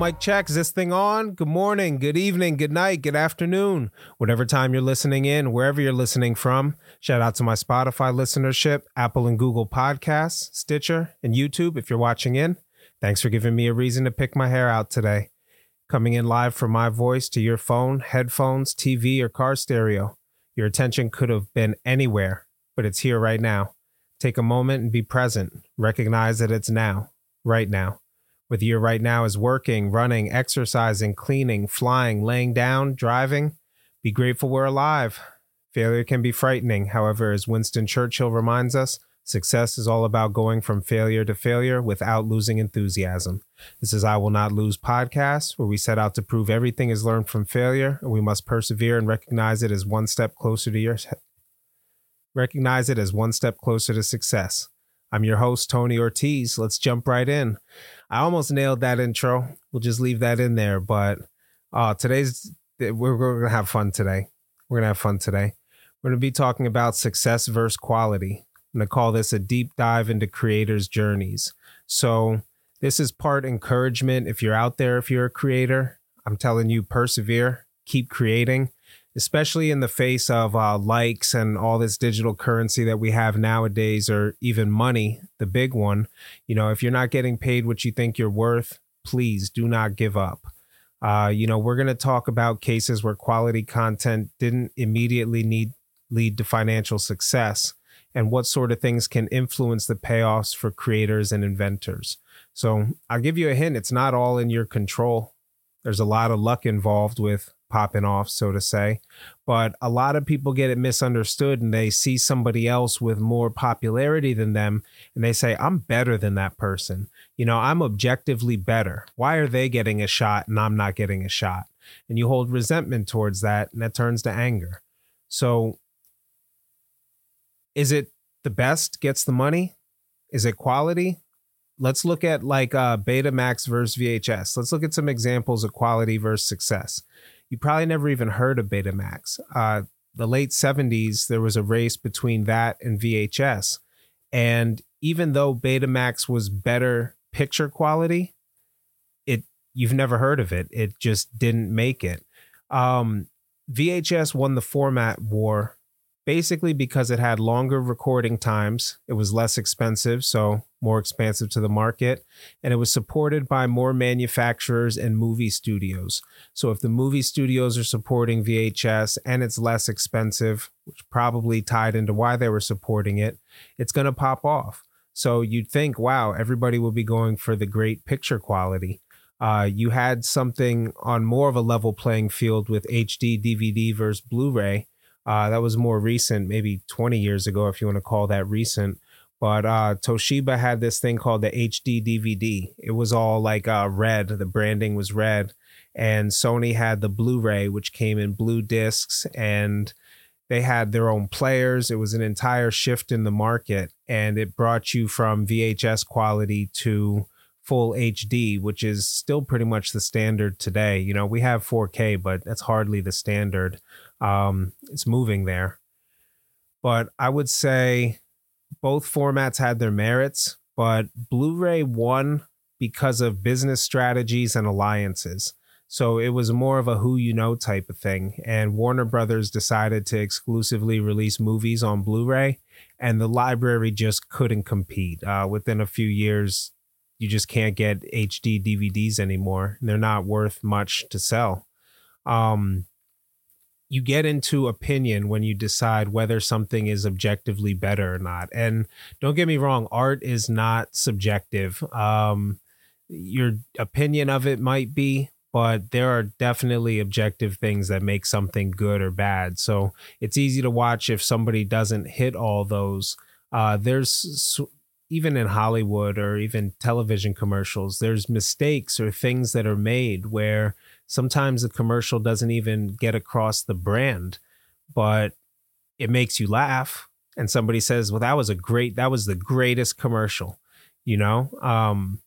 mic check. Is this thing on? Good morning, good evening, good night, good afternoon. Whatever time you're listening in, wherever you're listening from. Shout out to my Spotify listenership, Apple and Google Podcasts, Stitcher, and YouTube if you're watching in. Thanks for giving me a reason to pick my hair out today. Coming in live from my voice to your phone, headphones, TV, or car stereo. Your attention could have been anywhere, but it's here right now. Take a moment and be present. Recognize that it's now, right now. Whether your right now is working, running, exercising, cleaning, flying, laying down, driving, be grateful we're alive. Failure can be frightening. However, as Winston Churchill reminds us, success is all about going from failure to failure without losing enthusiasm. This is I Will Not Lose podcast, where we set out to prove everything is learned from failure, and we must persevere and recognize it as one step closer to your recognize it as one step closer to success. I'm your host, Tony Ortiz. Let's jump right in. I almost nailed that intro. We'll just leave that in there. But uh, today's we're, we're gonna have fun today. We're gonna have fun today. We're gonna be talking about success versus quality. I'm gonna call this a deep dive into creators' journeys. So this is part encouragement. If you're out there, if you're a creator, I'm telling you, persevere, keep creating especially in the face of uh, likes and all this digital currency that we have nowadays, or even money, the big one. You know, if you're not getting paid what you think you're worth, please do not give up. Uh, you know, we're going to talk about cases where quality content didn't immediately need lead to financial success and what sort of things can influence the payoffs for creators and inventors. So I'll give you a hint it's not all in your control. There's a lot of luck involved with popping off, so to say. But a lot of people get it misunderstood and they see somebody else with more popularity than them and they say, I'm better than that person. You know, I'm objectively better. Why are they getting a shot and I'm not getting a shot? And you hold resentment towards that and that turns to anger. So is it the best gets the money? Is it quality? Let's look at like uh, Betamax versus VHS. Let's look at some examples of quality versus success you probably never even heard of Betamax. Uh, the late 70s, there was a race between that and VHS. And even though Betamax was better picture quality, it you've never heard of it. It just didn't make it. Um, VHS won the format war basically because it had longer recording times. It was less expensive, so more expansive to the market, and it was supported by more manufacturers and movie studios. So if the movie studios are supporting VHS and it's less expensive, which probably tied into why they were supporting it, it's going to pop off. So you'd think, wow, everybody will be going for the great picture quality. Uh, you had something on more of a level playing field with HD DVD versus Blu ray. Uh, that was more recent, maybe 20 years ago, if you want to call that recent but uh, Toshiba had this thing called the HD DVD. It was all like uh, red. The branding was red, and Sony had the Blu-ray, which came in blue discs, and they had their own players. It was an entire shift in the market, and it brought you from VHS quality to full HD, which is still pretty much the standard today. You know, we have 4K, but that's hardly the standard. Um, it's moving there, but I would say both formats had their merits, but Blu ray won because of business strategies and alliances. So it was more of a who you know type of thing. And Warner Brothers decided to exclusively release movies on Blu ray, and the library just couldn't compete. Uh, within a few years, you just can't get HD DVDs anymore. They're not worth much to sell. Um, you get into opinion when you decide whether something is objectively better or not. And don't get me wrong, art is not subjective. Um, your opinion of it might be, but there are definitely objective things that make something good or bad. So it's easy to watch if somebody doesn't hit all those. Uh, there's even in Hollywood or even television commercials, there's mistakes or things that are made where sometimes the commercial doesn't even get across the brand, but it makes you laugh. And somebody says, well, that was a great, that was the greatest commercial, you know? Um,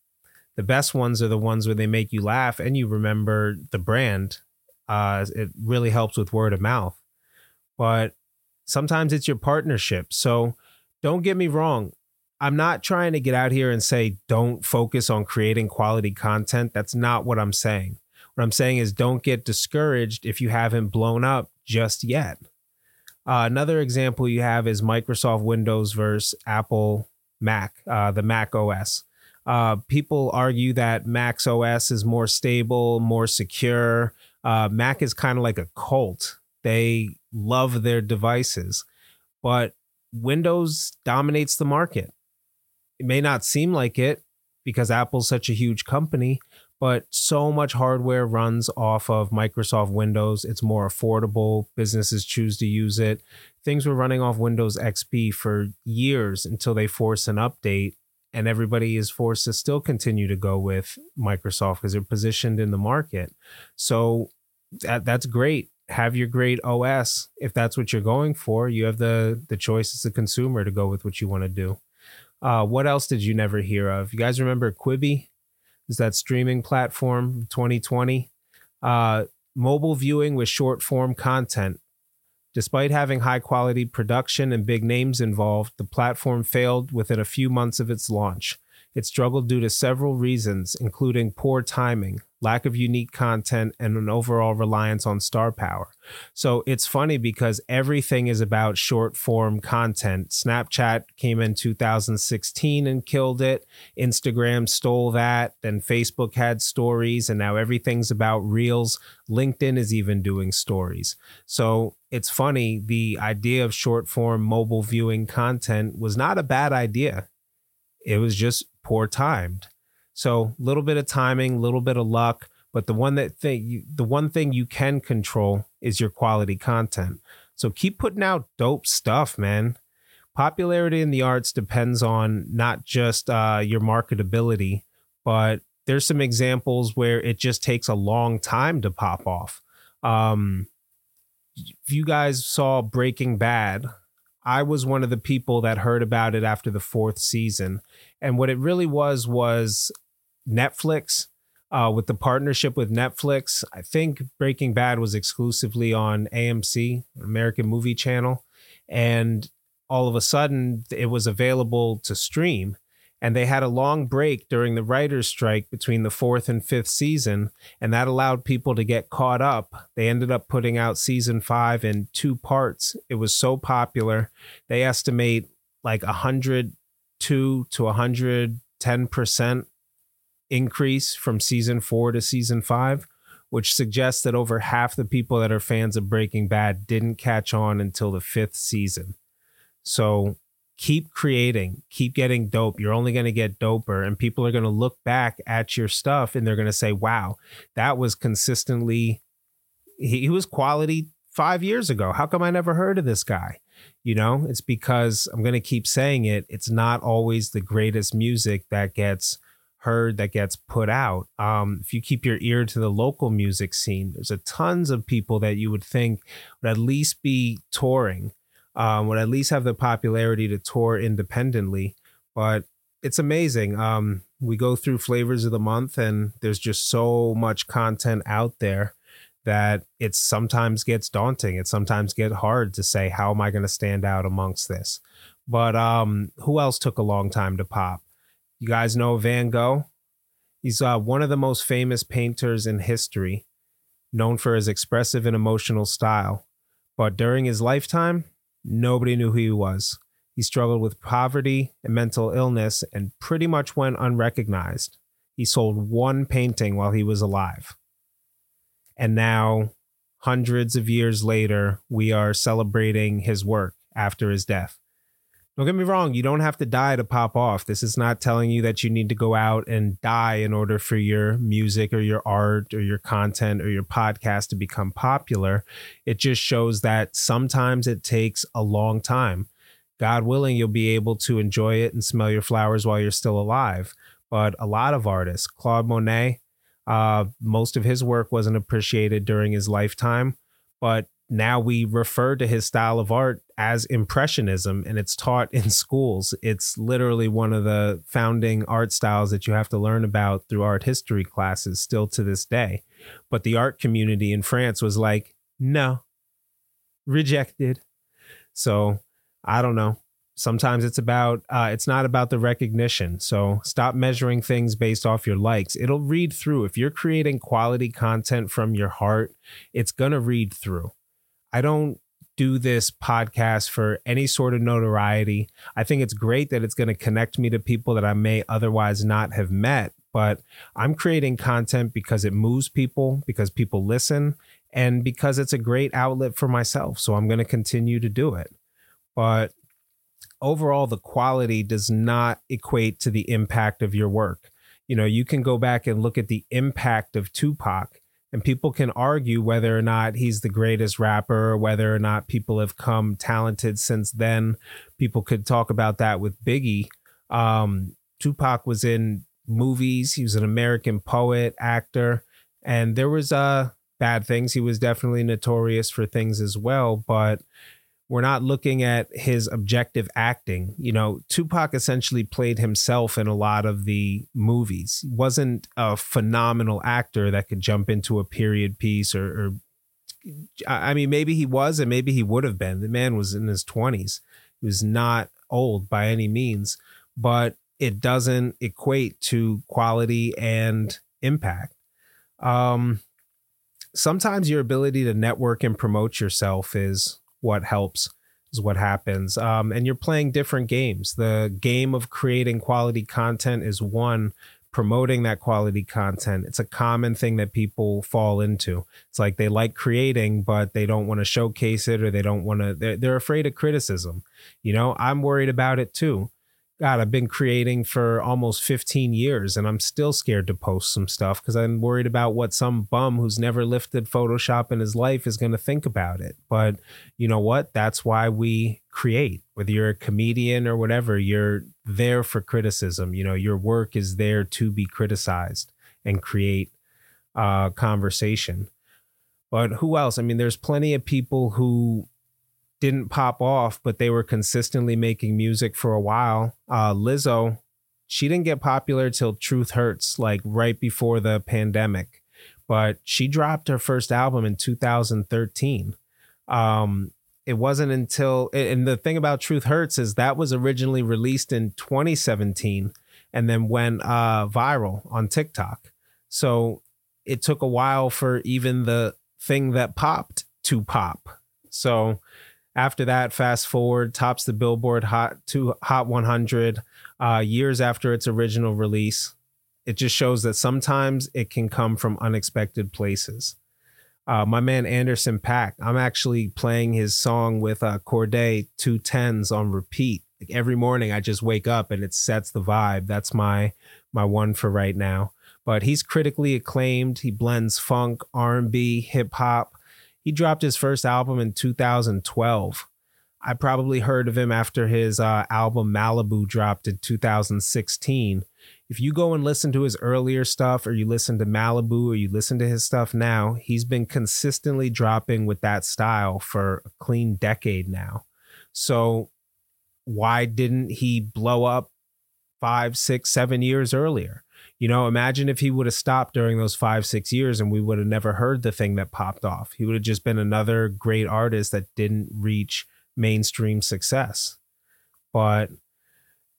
the best ones are the ones where they make you laugh and you remember the brand. Uh, it really helps with word of mouth. But sometimes it's your partnership. So don't get me wrong. I'm not trying to get out here and say don't focus on creating quality content. That's not what I'm saying. What I'm saying is don't get discouraged if you haven't blown up just yet. Uh, another example you have is Microsoft Windows versus Apple Mac, uh, the Mac OS. Uh, people argue that Mac's OS is more stable, more secure. Uh, Mac is kind of like a cult. They love their devices, but Windows dominates the market. It may not seem like it because Apple's such a huge company, but so much hardware runs off of Microsoft Windows. It's more affordable. Businesses choose to use it. Things were running off Windows XP for years until they force an update, and everybody is forced to still continue to go with Microsoft because they're positioned in the market. So that that's great. Have your great OS if that's what you're going for. You have the the choice as a consumer to go with what you want to do. Uh, what else did you never hear of? You guys remember Quibi? Is that streaming platform 2020? Uh, mobile viewing with short form content. Despite having high quality production and big names involved, the platform failed within a few months of its launch. It struggled due to several reasons, including poor timing, lack of unique content, and an overall reliance on star power. So it's funny because everything is about short form content. Snapchat came in 2016 and killed it. Instagram stole that. Then Facebook had stories, and now everything's about reels. LinkedIn is even doing stories. So it's funny. The idea of short form mobile viewing content was not a bad idea. It was just poor timed. So a little bit of timing, a little bit of luck, but the one that thing you, the one thing you can control is your quality content. So keep putting out dope stuff, man. Popularity in the arts depends on not just uh, your marketability, but there's some examples where it just takes a long time to pop off. Um, if you guys saw Breaking Bad, I was one of the people that heard about it after the fourth season. And what it really was was Netflix uh, with the partnership with Netflix. I think Breaking Bad was exclusively on AMC, American Movie Channel, and all of a sudden it was available to stream. And they had a long break during the writer's strike between the fourth and fifth season, and that allowed people to get caught up. They ended up putting out season five in two parts. It was so popular. They estimate like 102 to 110 percent increase from season four to season five, which suggests that over half the people that are fans of Breaking Bad didn't catch on until the fifth season. So keep creating, keep getting dope. You're only going to get doper, and people are going to look back at your stuff and they're going to say, wow, that was consistently, he, was quality five years ago. How come I never heard of this guy? You know, it's because I'm going to keep saying it. It's not always the greatest music that gets heard that gets put out. Um, if you keep your ear to the local music scene, there's a tons of people that you would think would at least be touring, um, would at least have the popularity to tour independently. But it's amazing. Um, we go through flavors of the month, and there's just so much content out there that it sometimes gets daunting. It sometimes gets hard to say, how am I going to stand out amongst this? But um, who else took a long time to pop? You guys know Van Gogh? He's uh, one of the most famous painters in history, known for his expressive and emotional style. But during his lifetime, nobody knew who he was. He struggled with poverty and mental illness and pretty much went unrecognized. He sold one painting while he was alive. And now, hundreds of years later, we are celebrating his work after his death. Don't get me wrong, you don't have to die to pop off. This is not telling you that you need to go out and die in order for your music or your art or your content or your podcast to become popular. It just shows that sometimes it takes a long time. God willing, you'll be able to enjoy it and smell your flowers while you're still alive. But a lot of artists, Claude Monet, uh, most of his work wasn't appreciated during his lifetime, but now we refer to his style of art as impressionism and it's taught in schools it's literally one of the founding art styles that you have to learn about through art history classes still to this day but the art community in france was like no rejected so i don't know Sometimes it's about uh, it's not about the recognition. So stop measuring things based off your likes. It'll read through. If you're creating quality content from your heart, it's gonna read through. I don't do this podcast for any sort of notoriety. I think it's great that it's going to connect me to people that I may otherwise not have met, but I'm creating content because it moves people, because people listen, and because it's a great outlet for myself. So I'm going to continue to do it. But overall, the quality does not equate to the impact of your work. You know, you can go back and look at the impact of Tupac and people can argue whether or not he's the greatest rapper whether or not people have come talented since then. People could talk about that with biggie. Um, tupac was in movies. He was an american poet actor and there was uh bad things. He was definitely notorious for things as well but we're not looking at his objective acting. You know, Tupac essentially played himself in a lot of the movies. He wasn't a phenomenal actor that could jump into a period piece or, or I mean, maybe he was and maybe he would have been. The man was in his 20s. He was not old by any means, but it doesn't equate to quality and impact. Um, sometimes your ability to network and promote yourself is what helps is what happens. Um, and you're playing different games. The game of creating quality content is one. Promoting that quality content, it's a common thing that people fall into. It's like they like creating, but they don't want to showcase it or they don't want to, they're, they're afraid of criticism. You know, I'm worried about it too. God, I've been creating for almost 15 years and I'm still scared to post some stuff because I'm worried about what some bum who's never lifted Photoshop in his life is going to think about it. But you know what? That's why we create. Whether you're a comedian or whatever, you're there for criticism. You know, your work is there to be criticized and create uh, conversation. But who else? I mean, there's plenty of people who didn't pop off, but they were consistently making music for a while. Uh, Lizzo, she didn't get popular till Truth Hurts, like right before the pandemic, but she dropped her first album in 2013. Um, it wasn't until, and the thing about Truth Hurts is that was originally released in 2017 and then went uh, viral on TikTok. So it took a while for even the thing that popped to pop. So after that, fast forward, tops the Billboard Hot to Hot 100 uh, years after its original release. It just shows that sometimes it can come from unexpected places. Uh, my man Anderson .Paak, I'm actually playing his song with uh, Cordae two tens on repeat. Like every morning, I just wake up and it sets the vibe. That's my my one for right now. But he's critically acclaimed. He blends funk, R&B, hip hop he dropped his first album in 2012. I probably heard of him after his uh, album Malibu dropped in 2016. If you go and listen to his earlier stuff, or you listen to Malibu, or you listen to his stuff now, he's been consistently dropping with that style for a clean decade now. So, why didn't he blow up five, six, seven years earlier? You know, imagine if he would have stopped during those five, six years and we would have never heard the thing that popped off. He would have just been another great artist that didn't reach mainstream success. But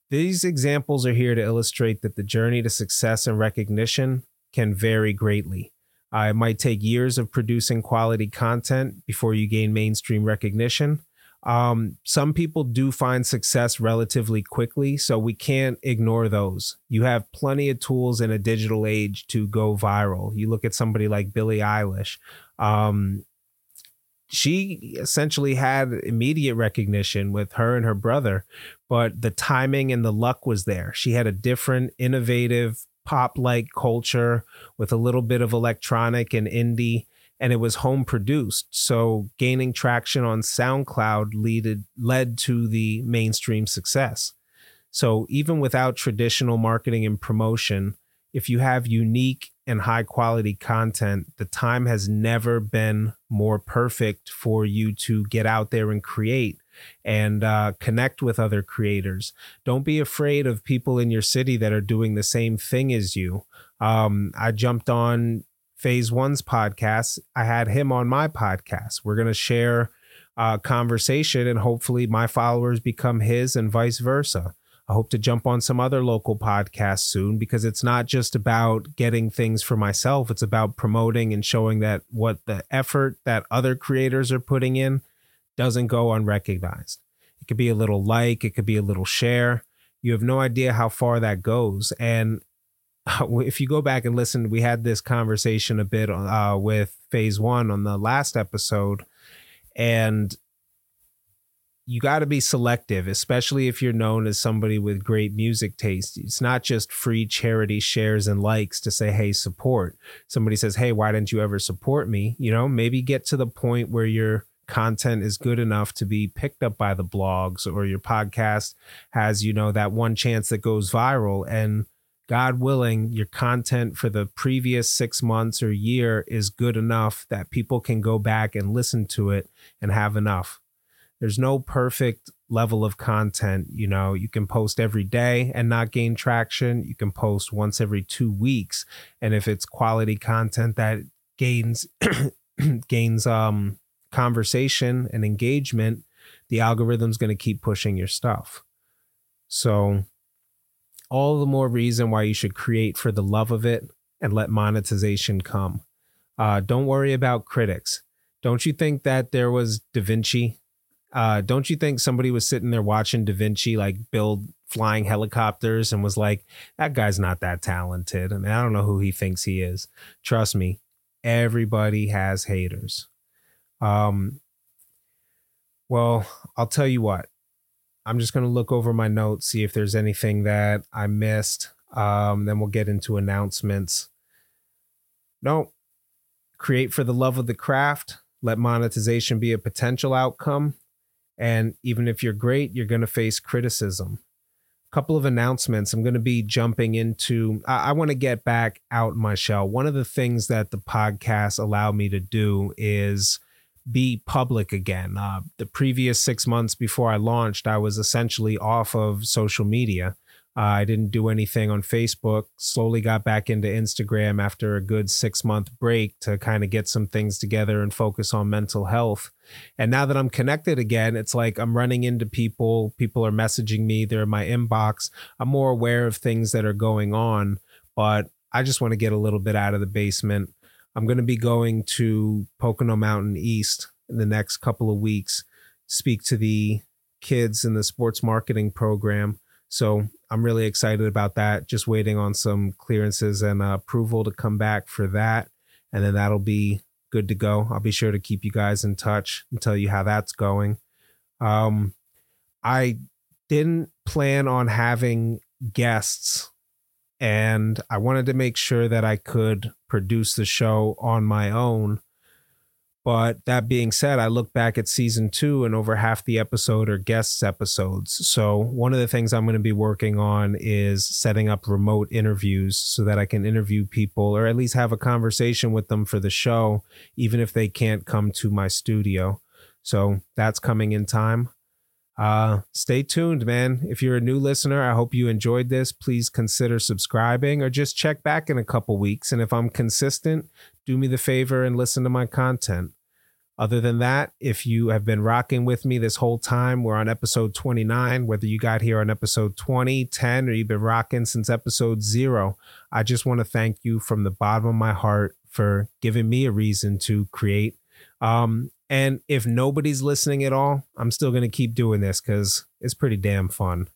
these examples are here to illustrate that the journey to success and recognition can vary greatly. Uh, it might take years of producing quality content before you gain mainstream recognition, um, some people do find success relatively quickly, so we can't ignore those. You have plenty of tools in a digital age to go viral. You look at somebody like Billie Eilish. Um, she essentially had immediate recognition with her and her brother, but the timing and the luck was there. She had a different, innovative, pop like culture with a little bit of electronic and indie and it was home produced. So gaining traction on SoundCloud leaded, led to the mainstream success. So even without traditional marketing and promotion, if you have unique and high quality content, the time has never been more perfect for you to get out there and create and uh, connect with other creators. Don't be afraid of people in your city that are doing the same thing as you. Um, I jumped on Phase One's podcast. I had him on my podcast. We're going to share uh, conversation, and hopefully my followers become his and vice versa. I hope to jump on some other local podcasts soon because it's not just about getting things for myself. It's about promoting and showing that what the effort that other creators are putting in doesn't go unrecognized. It could be a little like, it could be a little share. You have no idea how far that goes. And if you go back and listen, we had this conversation a bit uh, with phase one on the last episode. And you got to be selective, especially if you're known as somebody with great music taste. It's not just free charity shares and likes to say, hey, support. Somebody says, hey, why didn't you ever support me? You know, maybe get to the point where your content is good enough to be picked up by the blogs or your podcast has, you know, that one chance that goes viral. And God willing, your content for the previous six months or year is good enough that people can go back and listen to it and have enough there's no perfect level of content. You know, you can post every day and not gain traction. You can post once every two weeks. And if it's quality content that gains gains um conversation and engagement, the algorithm's going to keep pushing your stuff. So all the more reason why you should create for the love of it and let monetization come. Uh, don't worry about critics. Don't you think that there was Da Vinci uh, don't you think somebody was sitting there watching Da Vinci like build flying helicopters and was like, that guy's not that talented? I mean, I don't know who he thinks he is. Trust me, everybody has haters. Um, well, I'll tell you what. I'm just going to look over my notes, see if there's anything that I missed. Um, then we'll get into announcements. No, create for the love of the craft. Let monetization be a potential outcome. And even if you're great, you're going to face criticism. A couple of announcements. I'm going to be jumping into, I, I want to get back out my shell. One of the things that the podcast allow me to do is be public again. Uh, the previous six months before I launched, I was essentially off of social media. Uh, I didn't do anything on Facebook. Slowly got back into Instagram after a good six month break to kind of get some things together and focus on mental health. And now that I'm connected again, it's like I'm running into people. People are messaging me. They're in my inbox. I'm more aware of things that are going on, but I just want to get a little bit out of the basement. I'm going to be going to Pocono Mountain East in the next couple of weeks, speak to the kids in the sports marketing program so I'm really excited about that. Just waiting on some clearances and uh, approval to come back for that. And then that'll be good to go. I'll be sure to keep you guys in touch and tell you how that's going. Um, I didn't plan on having guests and I wanted to make sure that I could produce the show on my own but that being said, I look back at season two and over half the episode are guests episodes. So one of the things I'm going to be working on is setting up remote interviews so that I can interview people or at least have a conversation with them for the show, even if they can't come to my studio. So that's coming in time. Uh, stay tuned, man. If you're a new listener, I hope you enjoyed this. Please consider subscribing or just check back in a couple weeks. And if I'm consistent, do me the favor and listen to my content. Other than that, if you have been rocking with me this whole time, we're on episode 29. Whether you got here on episode 20, 10, or you've been rocking since episode zero, I just want to thank you from the bottom of my heart for giving me a reason to create. Um, and if nobody's listening at all, I'm still going to keep doing this because it's pretty damn fun.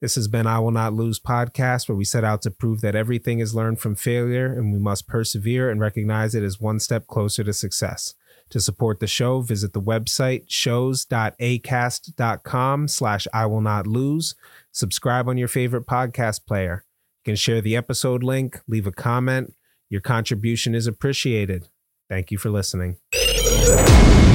This has been I Will Not Lose podcast, where we set out to prove that everything is learned from failure and we must persevere and recognize it as one step closer to success. To support the show, visit the website shows.acast.com slash I will not lose. Subscribe on your favorite podcast player. You can share the episode link, leave a comment. Your contribution is appreciated. Thank you for listening. Podcast.